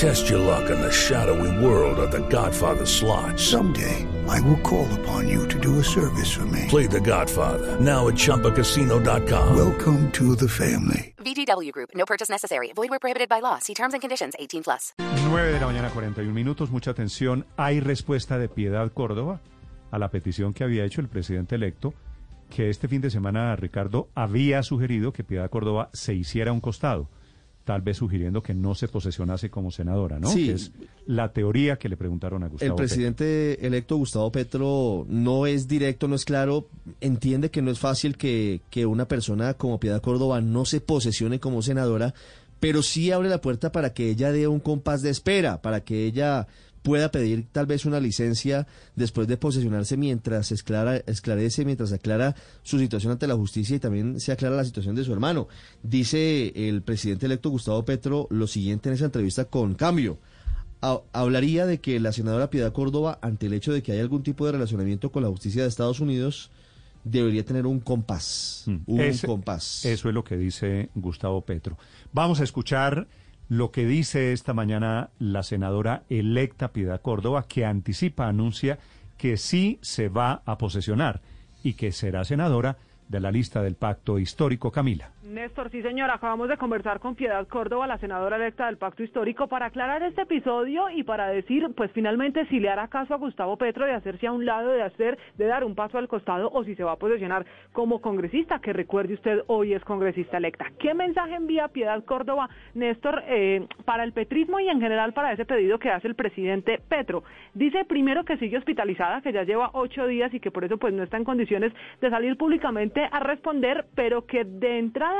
Test your luck in the shadowy world of The Godfather slot. Someday, I will call upon you to do a service for me. Play The Godfather now at ChumbaCasino.com. Welcome to the family. VGW Group. No purchase necessary. Void where prohibited by law. See terms and conditions. 18 plus. 9 de la mañana, 41 minutos. Mucha atención. Hay respuesta de Piedad Córdoba a la petición que había hecho el presidente electo, que este fin de semana Ricardo había sugerido que Piedad Córdoba se hiciera a un costado tal vez sugiriendo que no se posesionase como senadora, ¿no? Sí. Que es la teoría que le preguntaron a Gustavo El presidente electo Gustavo Petro no es directo, no es claro, entiende que no es fácil que, que una persona como Piedad Córdoba no se posesione como senadora, pero sí abre la puerta para que ella dé un compás de espera, para que ella pueda pedir tal vez una licencia después de posesionarse mientras esclara, esclarece, mientras aclara su situación ante la justicia y también se aclara la situación de su hermano. Dice el presidente electo Gustavo Petro lo siguiente en esa entrevista con Cambio. Ha- hablaría de que la senadora Piedad Córdoba, ante el hecho de que hay algún tipo de relacionamiento con la justicia de Estados Unidos, debería tener un compás. Mm. Un Ese- compás. Eso es lo que dice Gustavo Petro. Vamos a escuchar lo que dice esta mañana la senadora electa Piedad Córdoba, que anticipa, anuncia que sí se va a posesionar y que será senadora de la lista del pacto histórico Camila. Néstor, sí señor, acabamos de conversar con Piedad Córdoba, la senadora electa del Pacto Histórico, para aclarar este episodio y para decir, pues finalmente, si le hará caso a Gustavo Petro de hacerse a un lado, de hacer, de dar un paso al costado, o si se va a posicionar como congresista, que recuerde usted, hoy es congresista electa. ¿Qué mensaje envía Piedad Córdoba, Néstor, eh, para el petrismo y en general para ese pedido que hace el presidente Petro? Dice primero que sigue hospitalizada, que ya lleva ocho días y que por eso pues no está en condiciones de salir públicamente a responder, pero que de entrada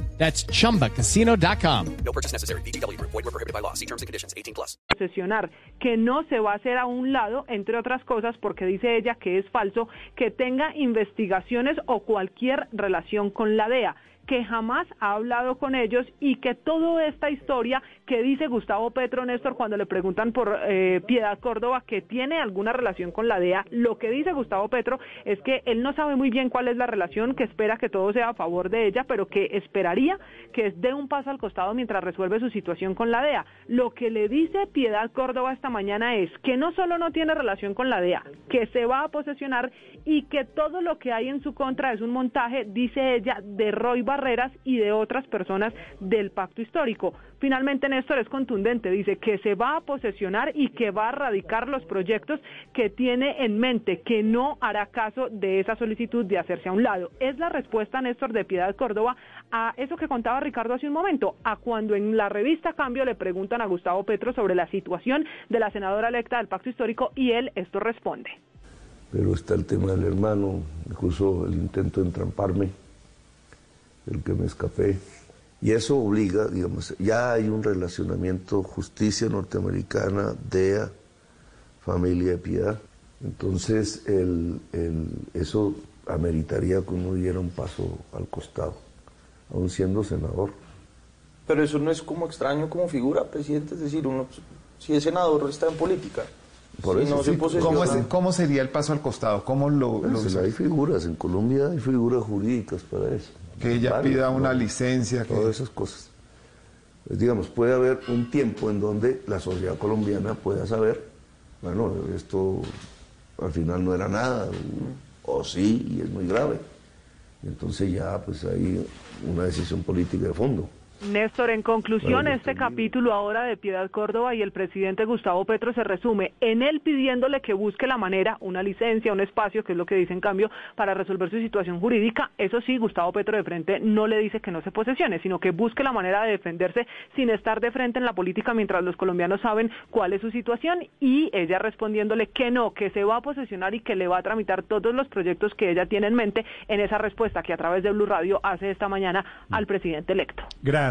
That's chumbacasino.com. No purchase necessary. VGW Group. Void were prohibited by law. See terms and conditions. 18 plus. que no se va a hacer a un lado, entre otras cosas, porque dice ella que es falso que tenga investigaciones o cualquier relación con la DEA que jamás ha hablado con ellos y que toda esta historia que dice Gustavo Petro Néstor cuando le preguntan por eh, Piedad Córdoba que tiene alguna relación con la DEA, lo que dice Gustavo Petro es que él no sabe muy bien cuál es la relación, que espera que todo sea a favor de ella, pero que esperaría que dé un paso al costado mientras resuelve su situación con la DEA. Lo que le dice Piedad Córdoba esta mañana es que no solo no tiene relación con la DEA, que se va a posesionar y que todo lo que hay en su contra es un montaje, dice ella, de Roy Barreras y de otras personas del pacto histórico. Finalmente, Néstor es contundente, dice que se va a posesionar y que va a radicar los proyectos que tiene en mente, que no hará caso de esa solicitud de hacerse a un lado. Es la respuesta, Néstor, de Piedad Córdoba a eso que contaba Ricardo hace un momento, a cuando en la revista Cambio le preguntan a Gustavo Petro sobre la situación de la senadora electa del pacto histórico y él esto responde. pero está el tema del hermano, incluso el intento de entramparme, el que me escapé. Y eso obliga, digamos, ya hay un relacionamiento justicia norteamericana, DEA, familia de piedad. Entonces, el, el- eso ameritaría que uno diera un paso al costado, aún siendo senador. Pero eso no es como extraño como figura, presidente. Es decir, uno, si es senador, está en política. Por Si eso no sí, se. ¿Cómo, es- cómo sería el paso al costado? ¿Cómo lo, lo Pues, hay figuras, en Colombia hay figuras jurídicas para eso. Que ella pida una ¿no? licencia? que- todas esas cosas. Pues, digamos, puede haber un tiempo en donde la sociedad colombiana pueda saber, bueno, esto al final no era nada, o sí, y es muy grave. Y entonces ya pues hay una decisión política de fondo. Néstor, en conclusión, Bueno, este capítulo ahora de Piedad Córdoba y el presidente Gustavo Petro se resume en él pidiéndole que busque la manera, una licencia, un espacio, que es lo que dice en cambio, para resolver su situación jurídica. Eso sí, Gustavo Petro de frente no le dice que no se posesione, sino que busque la manera de defenderse sin estar de frente en la política mientras los colombianos saben cuál es su situación y ella respondiéndole que no, que se va a posesionar y que le va a tramitar todos los proyectos que ella tiene en mente en esa respuesta que a través de Blue Radio hace esta mañana al presidente electo. Gracias,